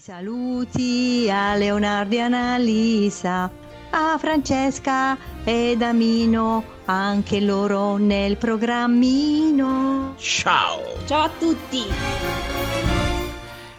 Saluti a Leonardo e Annalisa, a Francesca ed Amino, anche loro nel programmino. Ciao! Ciao a tutti!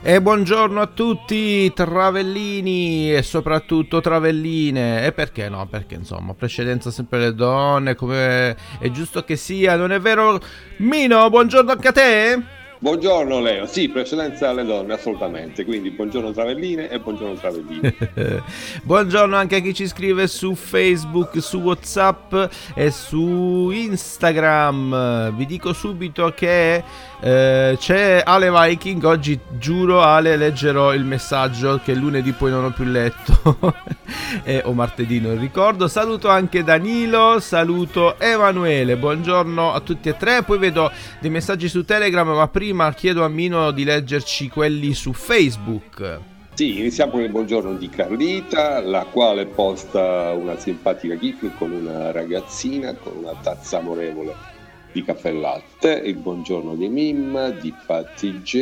E buongiorno a tutti travellini e soprattutto travelline. E perché no? Perché insomma, precedenza sempre le donne, come è giusto che sia, non è vero? Mino, buongiorno anche a te? Buongiorno Leo, sì, precedenza alle donne, assolutamente. Quindi buongiorno Travelline e buongiorno Travellini. buongiorno anche a chi ci scrive su Facebook, su WhatsApp e su Instagram. Vi dico subito che eh, c'è Ale Viking. Oggi giuro, Ale, leggerò il messaggio che lunedì poi non ho più letto. e, o martedì, non ricordo. Saluto anche Danilo, saluto Emanuele. Buongiorno a tutti e tre. Poi vedo dei messaggi su Telegram, ma prima chiedo a Mino di leggerci quelli su Facebook. Sì, iniziamo con il buongiorno di Carlita, la quale posta una simpatica gif con una ragazzina con una tazza amorevole di caffè latte, il buongiorno di Mimma, di Patti J,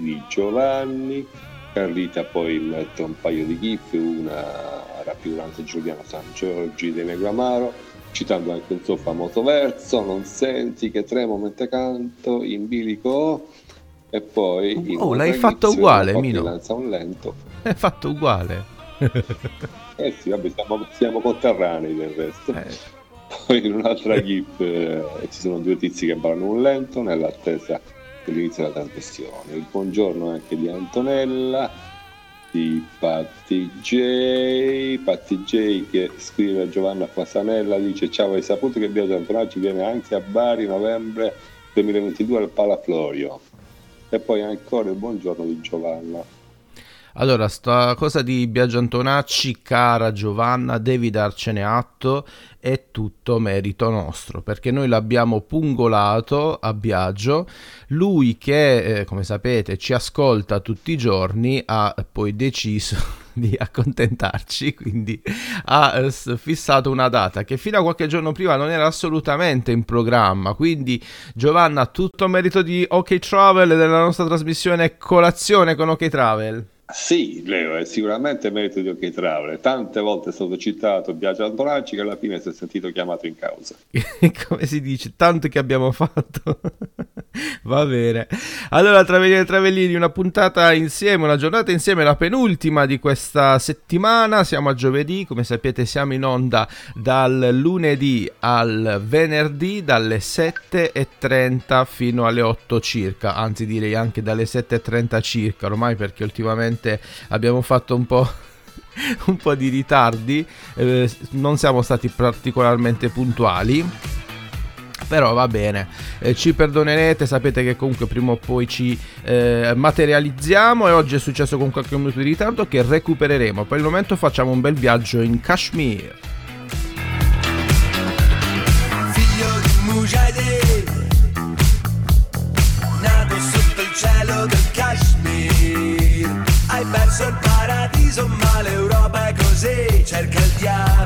di Giovanni, Carlita poi mette un paio di gif, una raffigurante Giuliano San Giorgi di Negramaro, citando anche un suo famoso verso, non senti che tremo mentre canto, in bilico e poi... Oh, l'hai fatto uguale, Mino. Lanza un lento. L'hai fatto uguale. eh sì, vabbè, siamo, siamo conterranei del resto. Eh. Poi in un'altra GIF eh, ci sono due tizi che ballano un lento nell'attesa dell'inizio della trasmissione. Il buongiorno anche di Antonella, di Patti J, Patti J che scrive a Giovanna Fasanella, dice ciao hai saputo che Biagio Antonacci viene anche a Bari novembre 2022 al Palaflorio. E poi ancora il buongiorno di Giovanna. Allora, sta cosa di Biagio Antonacci, cara Giovanna, devi darcene atto, è tutto merito nostro, perché noi l'abbiamo pungolato a Biagio, lui che, eh, come sapete, ci ascolta tutti i giorni, ha poi deciso di accontentarci, quindi ha eh, fissato una data che fino a qualche giorno prima non era assolutamente in programma, quindi Giovanna, tutto merito di OK Travel e della nostra trasmissione Colazione con OK Travel. Sì, Leo, è sicuramente merito di OK Travel. Tante volte è stato citato Biagio Antonacci che alla fine si è sentito chiamato in causa. Come si dice, tanto che abbiamo fatto. Va bene. Allora, Travellini e Travellini, una puntata insieme, una giornata insieme, la penultima di questa settimana. Siamo a giovedì, come sapete siamo in onda dal lunedì al venerdì, dalle 7.30 fino alle 8 circa, anzi direi anche dalle 7.30 circa, ormai perché ultimamente ovviamente abbiamo fatto un po', un po di ritardi, eh, non siamo stati particolarmente puntuali però va bene, eh, ci perdonerete, sapete che comunque prima o poi ci eh, materializziamo e oggi è successo con qualche minuto di ritardo che recupereremo. Per il momento facciamo un bel viaggio in Kashmir. Perso il paradiso ma l'Europa è così. Cerca il diavolo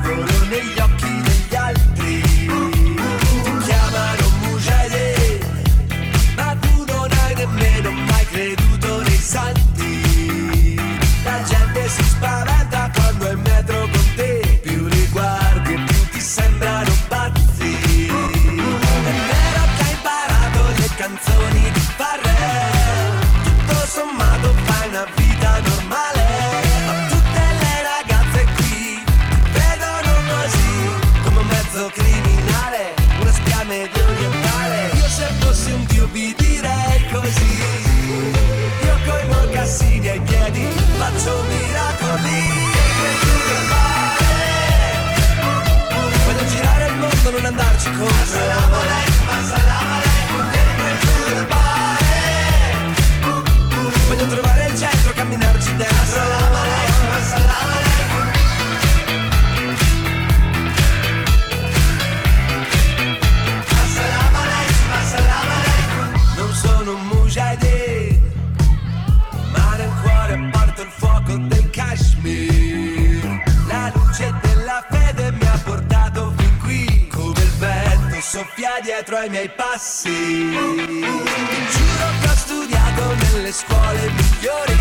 le scuole migliori.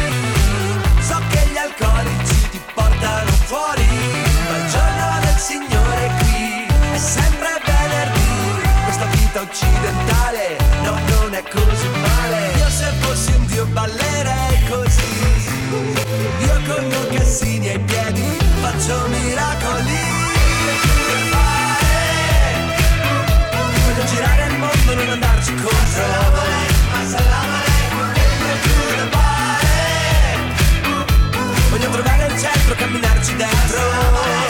So che gli alcolici ti portano fuori, ma il giorno del Signore qui è sempre venerdì. Questa vita occidentale no, non è così male. Io se fossi un dio ballerei così. Io con i Lucassini ai piedi faccio miracoli. Trovare il centro, camminarci dentro.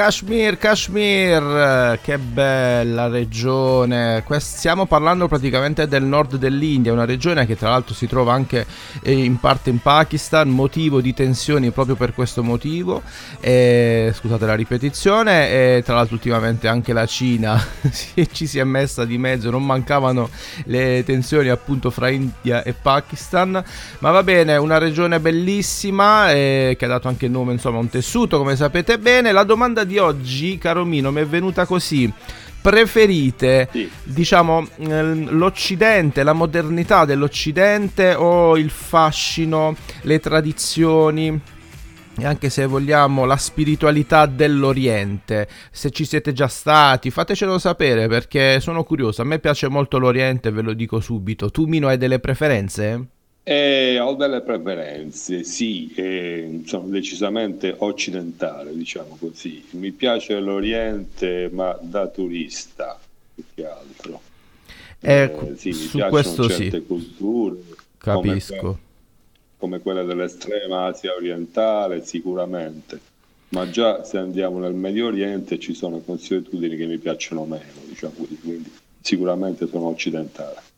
Kashmir, Kashmir, che bella regione. Stiamo parlando praticamente del nord dell'India, una regione che tra l'altro si trova anche eh, in parte in Pakistan, motivo di tensioni proprio per questo motivo. E, scusate la ripetizione, e tra l'altro ultimamente anche la Cina ci si è messa di mezzo, non mancavano le tensioni appunto fra India e Pakistan. Ma va bene, una regione bellissima eh, che ha dato anche il nome insomma a un tessuto, come sapete bene. La domanda di oggi, caro Mino, mi è venuta così. Preferite, sì. diciamo, l'Occidente, la modernità dell'Occidente o il fascino, le tradizioni? e anche se vogliamo la spiritualità dell'Oriente. Se ci siete già stati, fatecelo sapere perché sono curioso. A me piace molto l'Oriente, ve lo dico subito. Tu, Mino, hai delle preferenze? Eh, ho delle preferenze, sì, eh, sono decisamente occidentale, diciamo così. Mi piace l'Oriente, ma da turista più che altro. Eh, eh sì, mi su questo certe sì. culture. Capisco. Come, come quella dell'estrema Asia orientale, sicuramente. Ma già se andiamo nel Medio Oriente ci sono consuetudini che mi piacciono meno, diciamo così, quindi sicuramente sono occidentale.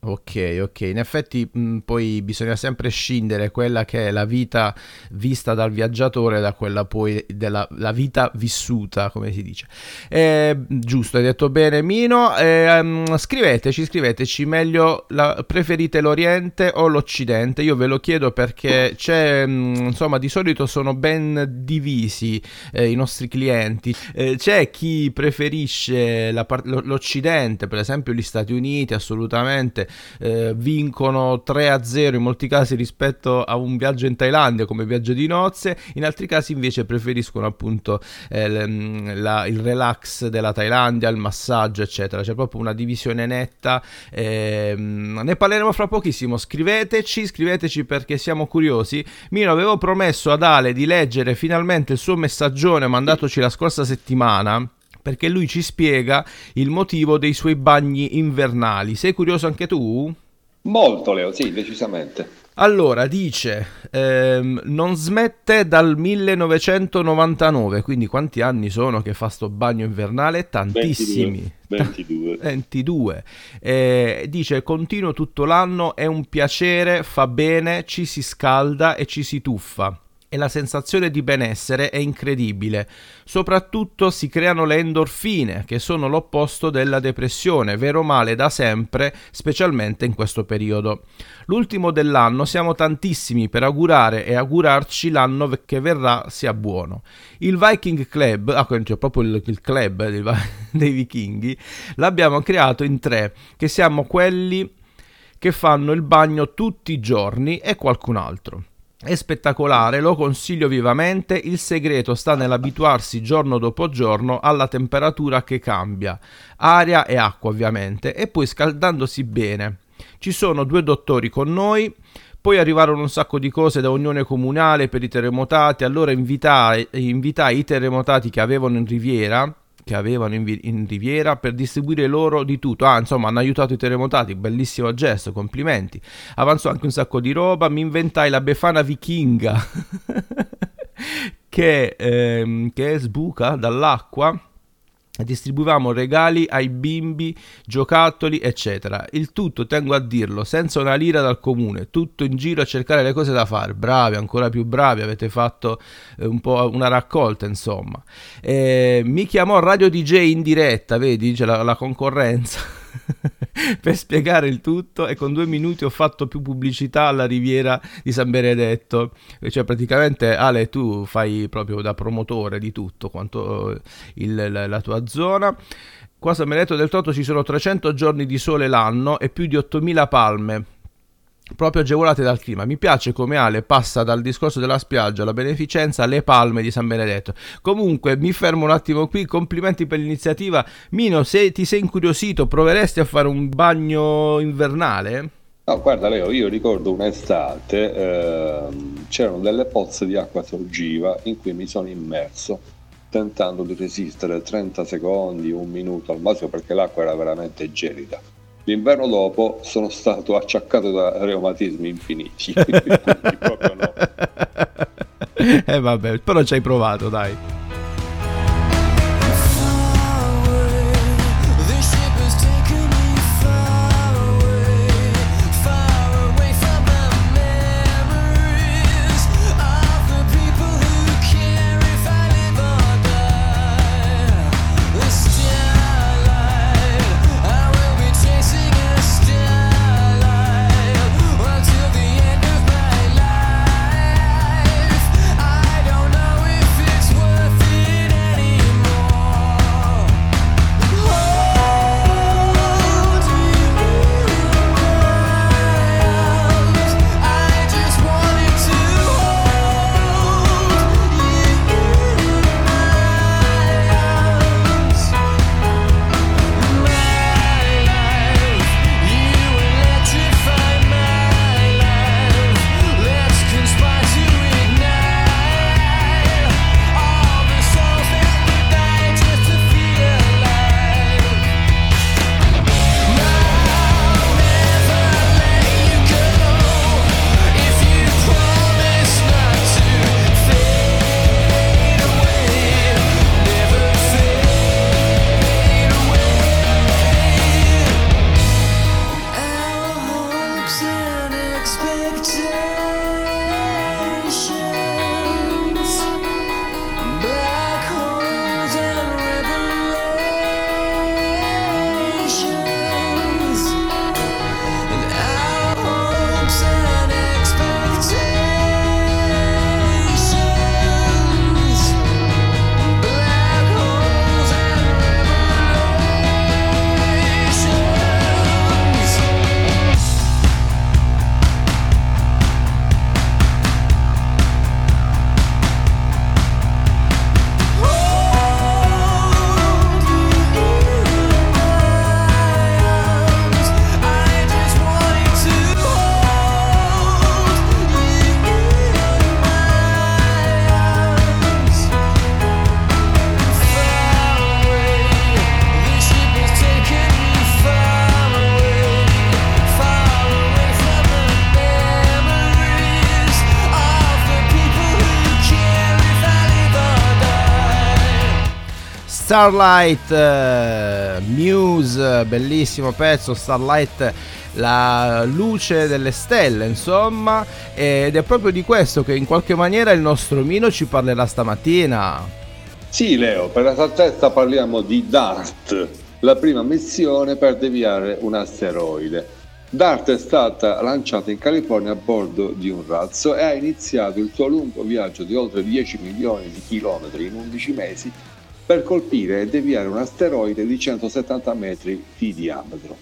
Ok, ok, in effetti mh, poi bisogna sempre scindere quella che è la vita vista dal viaggiatore da quella poi della vita vissuta, come si dice. Eh, giusto, hai detto bene Mino, eh, um, scriveteci, scriveteci meglio, la, preferite l'Oriente o l'Occidente? Io ve lo chiedo perché c'è, mh, insomma, di solito sono ben divisi eh, i nostri clienti. Eh, c'è chi preferisce la, l'Occidente, per esempio gli Stati Uniti, assolutamente eh, vincono 3-0 in molti casi rispetto a un viaggio in Thailandia come viaggio di nozze, in altri casi invece preferiscono appunto eh, mm, la, il relax della Thailandia, il massaggio eccetera, c'è proprio una divisione netta, eh, ne parleremo fra pochissimo, scriveteci, scriveteci perché siamo curiosi, Mino avevo promesso ad Ale di leggere finalmente il suo messaggione mandatoci la scorsa settimana perché lui ci spiega il motivo dei suoi bagni invernali. Sei curioso anche tu? Molto Leo, sì, decisamente. Allora, dice, ehm, non smette dal 1999, quindi quanti anni sono che fa sto bagno invernale? Tantissimi. 22. 22. Eh, dice, continuo tutto l'anno, è un piacere, fa bene, ci si scalda e ci si tuffa e la sensazione di benessere è incredibile. Soprattutto si creano le endorfine, che sono l'opposto della depressione, vero male da sempre, specialmente in questo periodo. L'ultimo dell'anno siamo tantissimi per augurare e augurarci l'anno che verrà sia buono. Il Viking Club, ah, cioè proprio il, il club dei, dei vichinghi, l'abbiamo creato in tre, che siamo quelli che fanno il bagno tutti i giorni e qualcun altro. È spettacolare, lo consiglio vivamente, il segreto sta nell'abituarsi giorno dopo giorno alla temperatura che cambia, aria e acqua ovviamente, e poi scaldandosi bene. Ci sono due dottori con noi, poi arrivarono un sacco di cose da Unione Comunale per i terremotati, allora invitai, invitai i terremotati che avevano in riviera che avevano in, in, riviera per distribuire loro di tutto. Ah, insomma, hanno aiutato i terremotati, bellissimo gesto, complimenti. Avanzò anche un sacco di roba, mi inventai la befana vichinga che, ehm, che sbuca dall'acqua distribuivamo regali ai bimbi, giocattoli, eccetera. Il tutto, tengo a dirlo, senza una lira dal comune, tutto in giro a cercare le cose da fare. Bravi, ancora più bravi, avete fatto eh, un po' una raccolta, insomma. Eh, mi chiamò Radio DJ in diretta, vedi, c'è la, la concorrenza. per spiegare il tutto e con due minuti ho fatto più pubblicità alla riviera di San Benedetto. Cioè praticamente Ale tu fai proprio da promotore di tutto quanto eh, il, la, la tua zona. Qua a San Benedetto del Toto ci sono 300 giorni di sole l'anno e più di 8000 palme proprio agevolate dal clima. Mi piace come Ale passa dal discorso della spiaggia alla beneficenza alle palme di San Benedetto. Comunque mi fermo un attimo qui, complimenti per l'iniziativa. Mino, se ti sei incuriosito, proveresti a fare un bagno invernale? No, guarda Leo, io ricordo un'estate, eh, c'erano delle pozze di acqua sorgiva in cui mi sono immerso tentando di resistere 30 secondi, un minuto al massimo perché l'acqua era veramente gelida L'inverno dopo sono stato acciaccato da reumatismi infiniti. proprio no. Eh vabbè, però ci hai provato, dai. Starlight uh, Muse, bellissimo pezzo, Starlight la luce delle stelle, insomma, ed è proprio di questo che in qualche maniera il nostro Mino ci parlerà stamattina. Sì, Leo, per la saltezza parliamo di DART, la prima missione per deviare un asteroide. DART è stata lanciata in California a bordo di un razzo e ha iniziato il suo lungo viaggio di oltre 10 milioni di chilometri in 11 mesi per colpire e deviare un asteroide di 170 metri di diametro.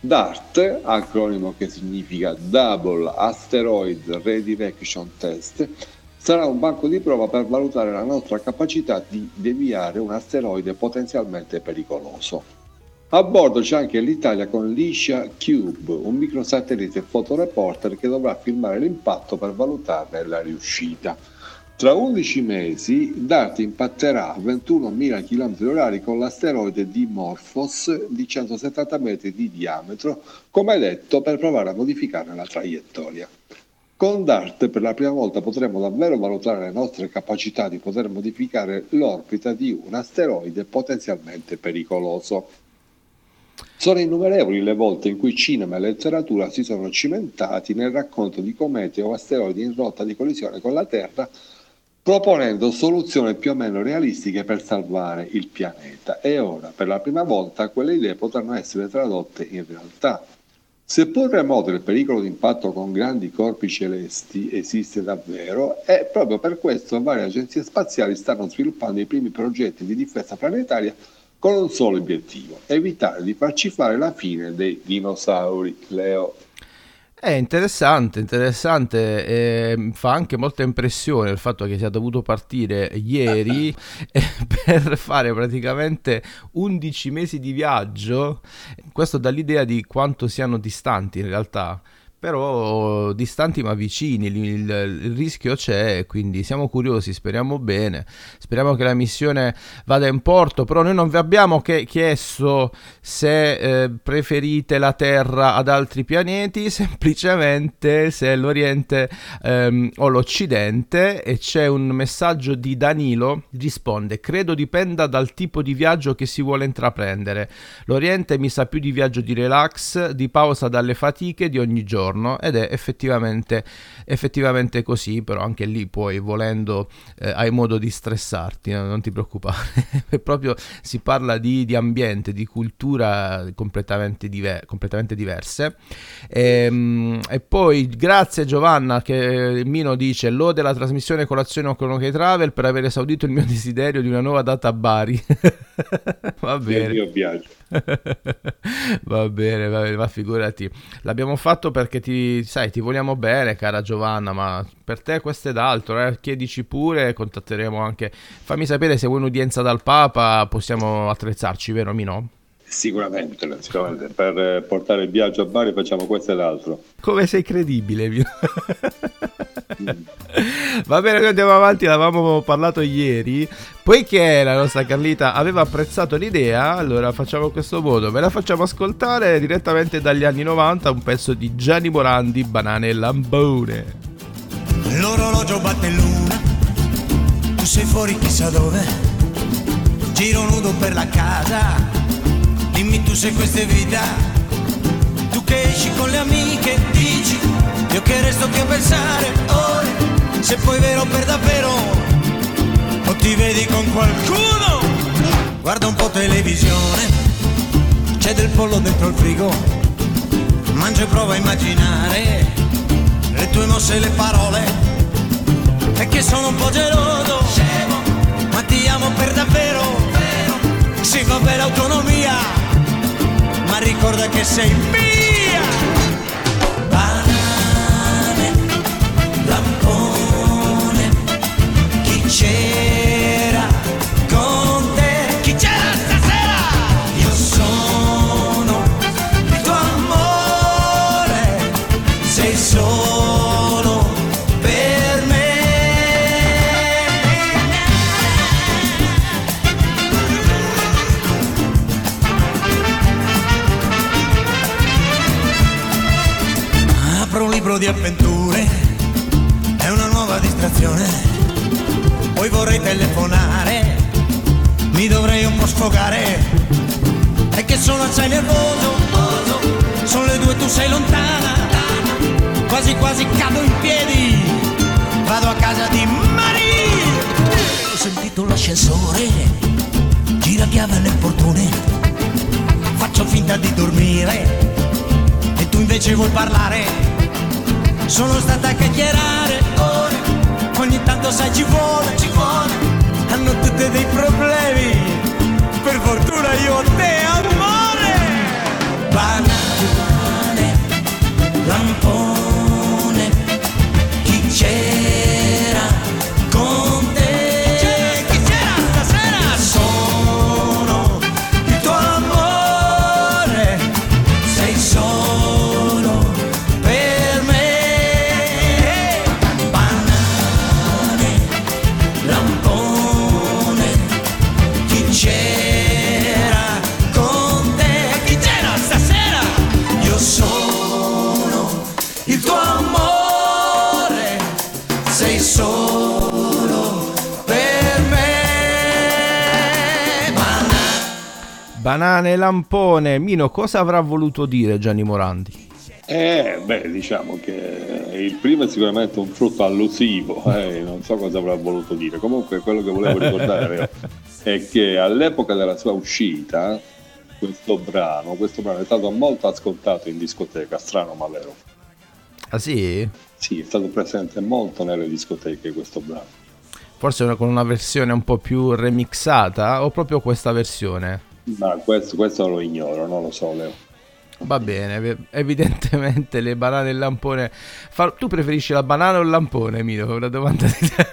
DART, acronimo che significa Double Asteroid Redirection Test, sarà un banco di prova per valutare la nostra capacità di deviare un asteroide potenzialmente pericoloso. A bordo c'è anche l'Italia con l'Isha Cube, un microsatellite fotoreporter che dovrà filmare l'impatto per valutarne la riuscita. Tra 11 mesi DART impatterà a 21.000 km/h con l'asteroide Dimorphos di 170 metri di diametro, come detto, per provare a modificare la traiettoria. Con DART per la prima volta potremo davvero valutare le nostre capacità di poter modificare l'orbita di un asteroide potenzialmente pericoloso. Sono innumerevoli le volte in cui cinema e letteratura si sono cimentati nel racconto di comete o asteroidi in rotta di collisione con la Terra proponendo soluzioni più o meno realistiche per salvare il pianeta e ora per la prima volta quelle idee potranno essere tradotte in realtà. Seppur remoto il pericolo di impatto con grandi corpi celesti esiste davvero e proprio per questo varie agenzie spaziali stanno sviluppando i primi progetti di difesa planetaria con un solo obiettivo, evitare di farci fare la fine dei dinosauri. Leo. È interessante, interessante, e fa anche molta impressione il fatto che sia dovuto partire ieri per fare praticamente 11 mesi di viaggio. Questo dà l'idea di quanto siano distanti in realtà però distanti ma vicini, il, il, rischio c'è, quindi siamo curiosi, speriamo bene, speriamo che la missione vada in porto, però noi non vi abbiamo che chiesto se eh, preferite la Terra ad altri pianeti, semplicemente se l'Oriente ehm, o l'Occidente e c'è un messaggio di Danilo, risponde, credo dipenda dal tipo di viaggio che si vuole intraprendere, l'Oriente mi sa più di viaggio di relax, di pausa dalle fatiche di ogni giorno giorno ed è effettivamente, effettivamente così, però anche lì poi volendo eh, hai modo di stressarti, no? non ti preoccupare, proprio si parla di, di, ambiente, di cultura completamente, diver- completamente diverse. E, ehm, e, poi grazie Giovanna che Mino dice lode la trasmissione colazione con OK Travel per aver esaudito il mio desiderio di una nuova data a Bari. Va bene. Il mio viaggio. va bene, va bene, ma figurati. L'abbiamo fatto perché ti, sai, ti vogliamo bene, cara Giovanna, ma per te questo ed altro, eh? chiedici pure, contatteremo anche. Fammi sapere se vuoi un'udienza dal Papa, possiamo attrezzarci, vero Mino? Sicuramente, sicuramente, per eh, portare il viaggio a Bari facciamo questo e l'altro. Come sei credibile, Mino? Va bene, noi andiamo avanti, l'avevamo parlato ieri. Poiché la nostra Carlita aveva apprezzato l'idea, allora facciamo questo modo, ve la facciamo ascoltare direttamente dagli anni 90, un pezzo di Gianni Morandi, Banane e Lambone. L'orologio batte l'una, tu sei fuori chissà dove, giro nudo per la casa, dimmi tu se questa è vita, tu che esci con le amiche dici, io che resto che a pensare, ora, se poi vero per davvero o ti vedi con qualcuno, guarda un po' televisione, c'è del pollo dentro il frigo, mangia e prova a immaginare le tue mosse e le parole, e che sono un po' geloso, ma ti amo per davvero, si fa bene autonomia, ma ricorda che sei mio telefonare, mi dovrei un po' sfogare. È che sono assai nervoso, sono le due, tu sei lontana, quasi quasi cado in piedi, vado a casa di Maria. Ho sentito l'ascensore, gira chiave nel portone, faccio finta di dormire e tu invece vuoi parlare sono stata a chiacchierare tanto sai ci vuole, ci vuole, hanno tutte dei problemi, per fortuna io ho te amore, banane, il tuo amore, sei solo per me. Banane. Banane lampone. Mino, cosa avrà voluto dire Gianni Morandi? Eh, beh, diciamo che il primo è sicuramente un frutto allusivo, eh, non so cosa avrà voluto dire. Comunque quello che volevo ricordare è che all'epoca della sua uscita questo brano, questo brano è stato molto ascoltato in discoteca, strano ma vero. Ah sì? Sì, è stato presente molto nelle discoteche questo brano. Forse con una versione un po' più remixata o proprio questa versione? Ma questo, questo lo ignoro, non lo so Leo. Va bene, evidentemente le banane e il lampone. Tu preferisci la banana o il lampone, Milo? Una domanda di te.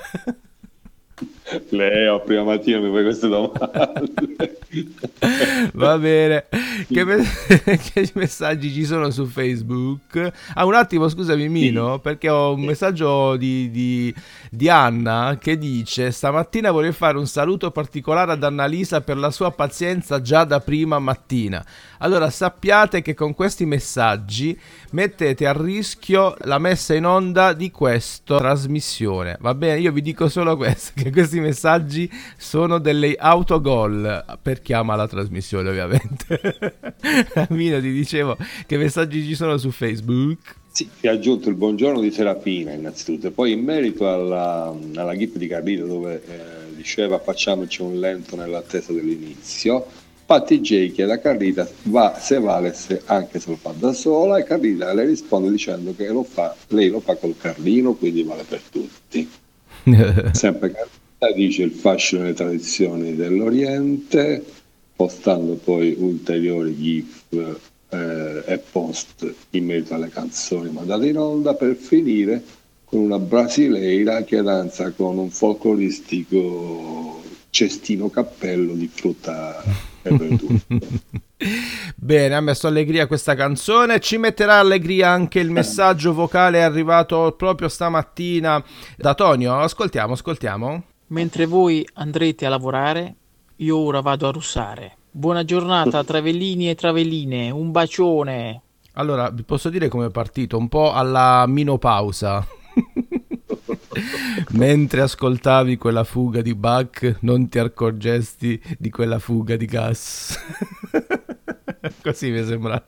Leo, prima mattina mi fai queste domande. Va bene. Che, me- che, messaggi ci sono su Facebook? Ah, un attimo, scusami, Mino, sì. perché ho un messaggio di, di, di, Anna che dice: Stamattina vorrei fare un saluto particolare ad Annalisa per la sua pazienza già da prima mattina. Allora sappiate che con questi messaggi mettete a rischio la messa in onda di questa trasmissione. Va bene, io vi dico solo questo: che questi messaggi sono delle autogol per chi ama la trasmissione, ovviamente. Amino, ti dicevo che messaggi ci sono su Facebook. Sì, ti ha aggiunto il buongiorno di Serafina innanzitutto, e poi in merito alla, alla GIP di Carlino dove eh, diceva facciamoci un lento nell'attesa dell'inizio, Patti J chiede a Carlita va, se vale se anche se lo fa da sola e Carlita le risponde dicendo che lo fa, lei lo fa col Carlino, quindi vale per tutti. Sempre Carlita dice il fascino e le tradizioni dell'Oriente, postando poi ulteriori gif eh, e post in merito alle canzoni mandate in onda per finire con una brasileira che danza con un folcloristico cestino cappello di frutta Bene, ha messo allegria questa canzone. Ci metterà allegria anche il messaggio vocale arrivato proprio stamattina da Tonio. Ascoltiamo, ascoltiamo. Mentre voi andrete a lavorare, io ora vado a russare. Buona giornata, travellini e travelline. Un bacione. Allora, vi posso dire come è partito? Un po' alla minopausa. Mentre ascoltavi quella fuga di Bach, non ti accorgesti di quella fuga di gas. Così mi sembra.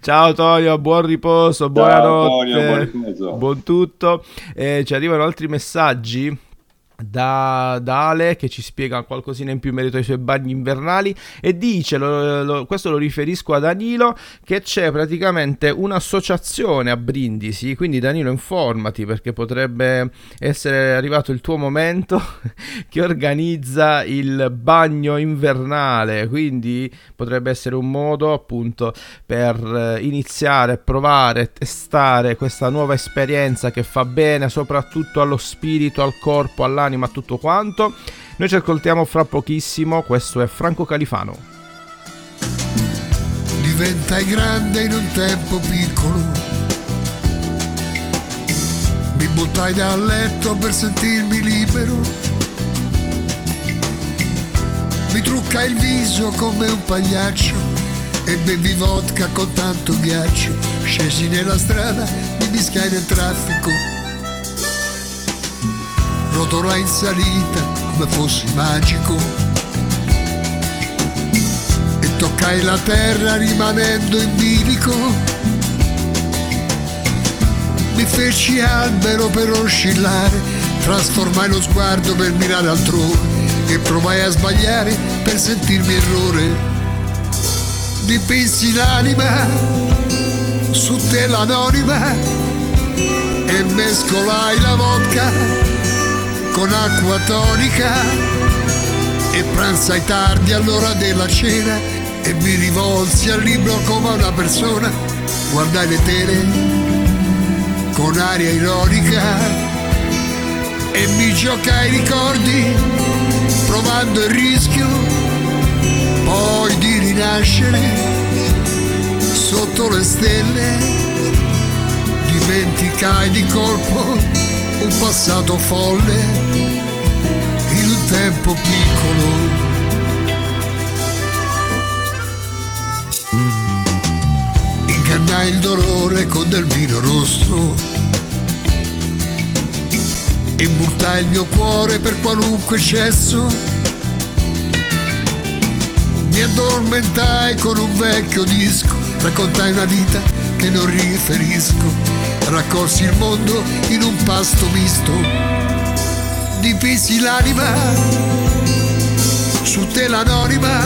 Ciao Tonio, buon riposo, buonanotte, Ciao, Tonio, buon tutto. Eh, ci arrivano altri messaggi da, da, Ale che ci spiega qualcosina in più in merito ai suoi bagni invernali e dice, lo, lo, questo lo riferisco a Danilo, che c'è praticamente un'associazione a Brindisi, quindi Danilo informati perché potrebbe essere arrivato il tuo momento che organizza il bagno invernale, quindi potrebbe essere un modo appunto per iniziare, provare, testare questa nuova esperienza che fa bene soprattutto allo spirito, al corpo, all'anima anima, tutto quanto. Noi ci ascoltiamo fra pochissimo, questo è Franco Califano. Diventai grande in un tempo piccolo. Mi buttai dal letto per sentirmi libero. Mi truccai il viso come un pagliaccio e bevi vodka con tanto ghiaccio. Scesi nella strada, mi mischiai nel traffico rotolai in salita come fossi magico. E toccai la terra rimanendo in bilico. Mi feci albero per oscillare trasformai lo sguardo per mirare altrove e provai a sbagliare per sentirmi errore. Dipinsi l'anima su tela anonima e mescolai la vodka con acqua tonica e pranzai tardi all'ora della cena e mi rivolsi al libro come a una persona, guardai le tele con aria ironica e mi giocai i ricordi provando il rischio poi di rinascere sotto le stelle. Dimenticai di colpo un passato folle un tempo piccolo. Ingannai il dolore con del vino rosso e buttai il mio cuore per qualunque eccesso. Mi addormentai con un vecchio disco, raccontai una vita che non riferisco. Raccolsi il mondo in un pasto misto, dipisi l'anima su tela anonima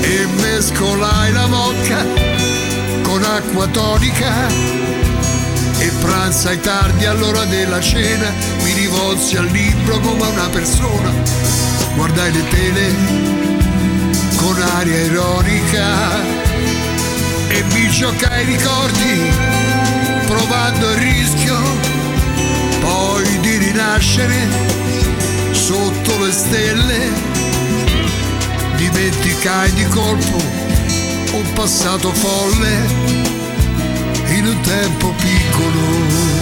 e mescolai la vodka con acqua tonica e pranzai tardi all'ora della cena mi rivolsi al libro come a una persona. Guardai le tele con aria ironica e mi giocai i ricordi provando il rischio poi di rinascere sotto le stelle dimenticai di colpo un passato folle in un tempo piccolo.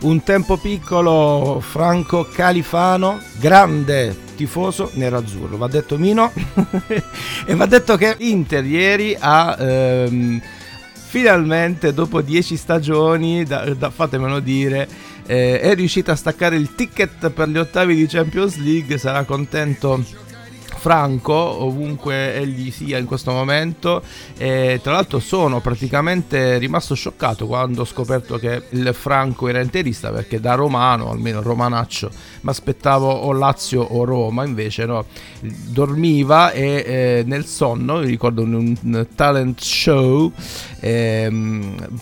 Un tempo piccolo, Franco Califano, grande tifoso nerazzurro. Va detto Mino e va detto che Inter ieri ha ehm, finalmente, dopo dieci stagioni, da, da, fatemelo dire, eh, è riuscita a staccare il ticket per gli ottavi di Champions League. Sarà contento Franco ovunque egli sia in questo momento e tra l'altro sono praticamente rimasto scioccato quando ho scoperto che il Franco era interista perché da romano, almeno romanaccio, mi aspettavo o Lazio o Roma, invece no, dormiva e eh, nel sonno, mi ricordo in un talent show, eh,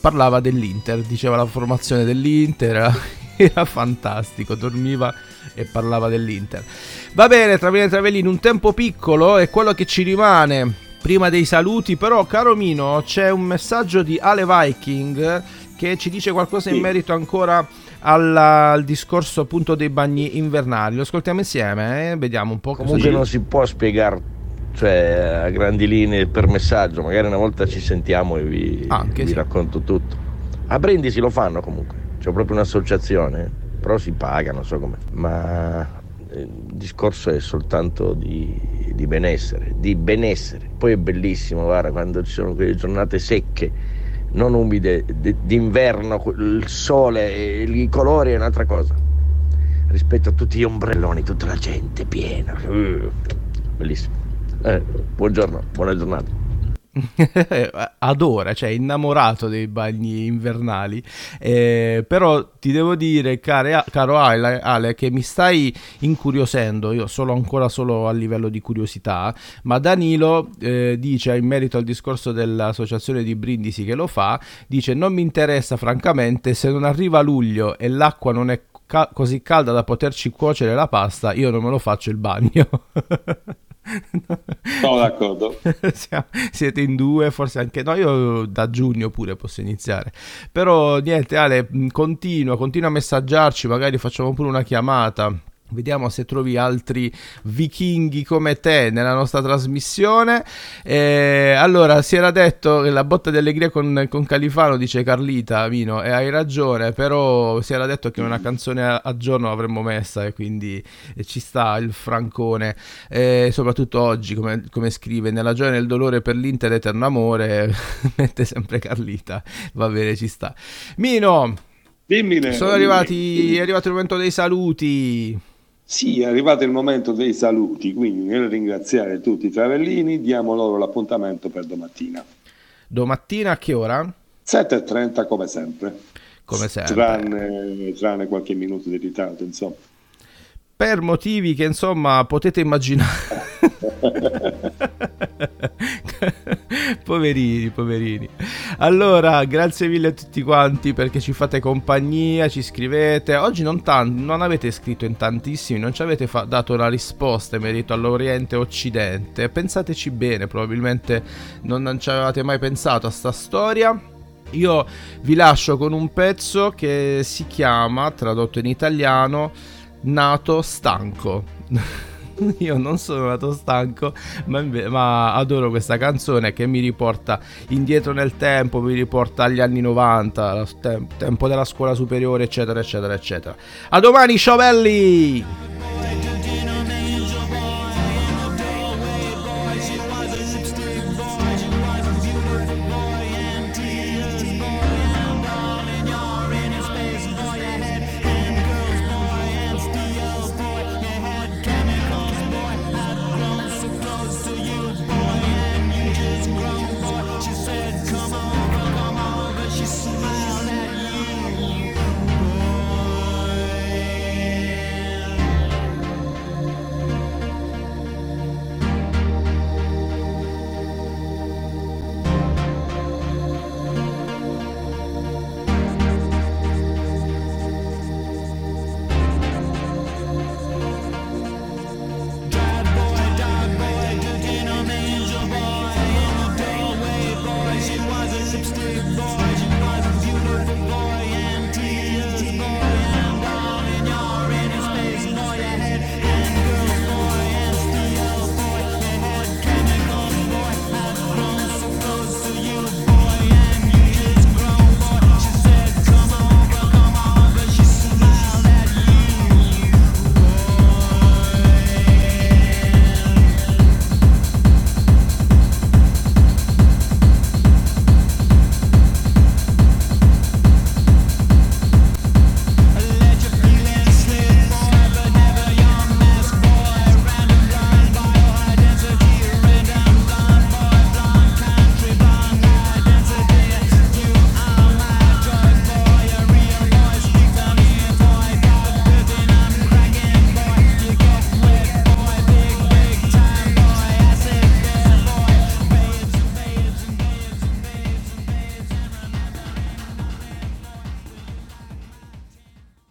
parlava dell'Inter, diceva la formazione dell'Inter, era, era fantastico, dormiva e parlava dell'Inter. Va bene, Travellini e Travellini, un tempo piccolo è quello che ci rimane prima dei saluti, però caro Mino c'è un messaggio di Ale Viking che ci dice qualcosa in merito ancora alla, al discorso appunto dei bagni invernali. Lo ascoltiamo insieme, eh? vediamo un po'. Comunque non si può spiegare cioè, a grandi linee per messaggio, magari una volta ci sentiamo e vi, vi sì. racconto tutto. A Brindisi lo fanno comunque, c'è proprio un'associazione, però si paga, non so come. Ma il discorso è soltanto di, di, benessere, di benessere. Poi è bellissimo, guarda, quando ci sono quelle giornate secche, non umide, d'inverno, il sole, i colori è un'altra cosa. Rispetto a tutti gli ombrelloni, tutta la gente piena. Uh, bellissimo. Eh, buongiorno, buona giornata. adora, cioè innamorato dei bagni invernali. Eh, però ti devo dire, care, caro Ale, Ale, che mi stai incuriosendo. Io sono ancora solo a livello di curiosità. Ma Danilo eh, dice in merito al discorso dell'associazione di Brindisi che lo fa: dice non mi interessa francamente se non arriva luglio e l'acqua non è ca- così calda da poterci cuocere la pasta, io non me lo faccio il bagno. Sono d'accordo. Siete in due, forse anche no. Io da giugno pure posso iniziare. Però niente, Ale, continua, continua a messaggiarci. Magari facciamo pure una chiamata Vediamo se trovi altri vichinghi come te nella nostra trasmissione. Eh, allora, si era detto che la botta di allegria con, con, Califano, dice Carlita Vino, e hai ragione, però si era detto che una canzone a, a giorno l'avremmo messa e quindi eh, ci sta il francone, eh, soprattutto oggi, come, come, scrive, nella gioia e nel dolore per l'Inter eterno amore, mette sempre Carlita, va bene, ci sta. Mino, Dimmi, sono arrivati, è arrivato il momento dei saluti. Sì, è arrivato il momento dei saluti, quindi nel ringraziare tutti i travellini diamo loro l'appuntamento per domattina. Domattina a che ora? 7.30 come sempre. Come sempre. Tranne, tranne qualche minuto di ritardo, insomma. Per motivi che insomma potete immaginare. poverini, poverini. Allora, grazie mille a tutti quanti perché ci fate compagnia, ci scrivete. Oggi non, tanti, non avete scritto in tantissimi, non ci avete fa- dato una risposta in merito all'Oriente Occidente. Pensateci bene, probabilmente non, non ci avevate mai pensato a sta storia. Io vi lascio con un pezzo che si chiama, tradotto in italiano, Nato stanco. Io non sono nato stanco, ma, inve- ma, adoro questa canzone che mi riporta indietro nel tempo, mi riporta agli anni 90, al te- tempo della scuola superiore, eccetera, eccetera, eccetera. A domani, ciao belli!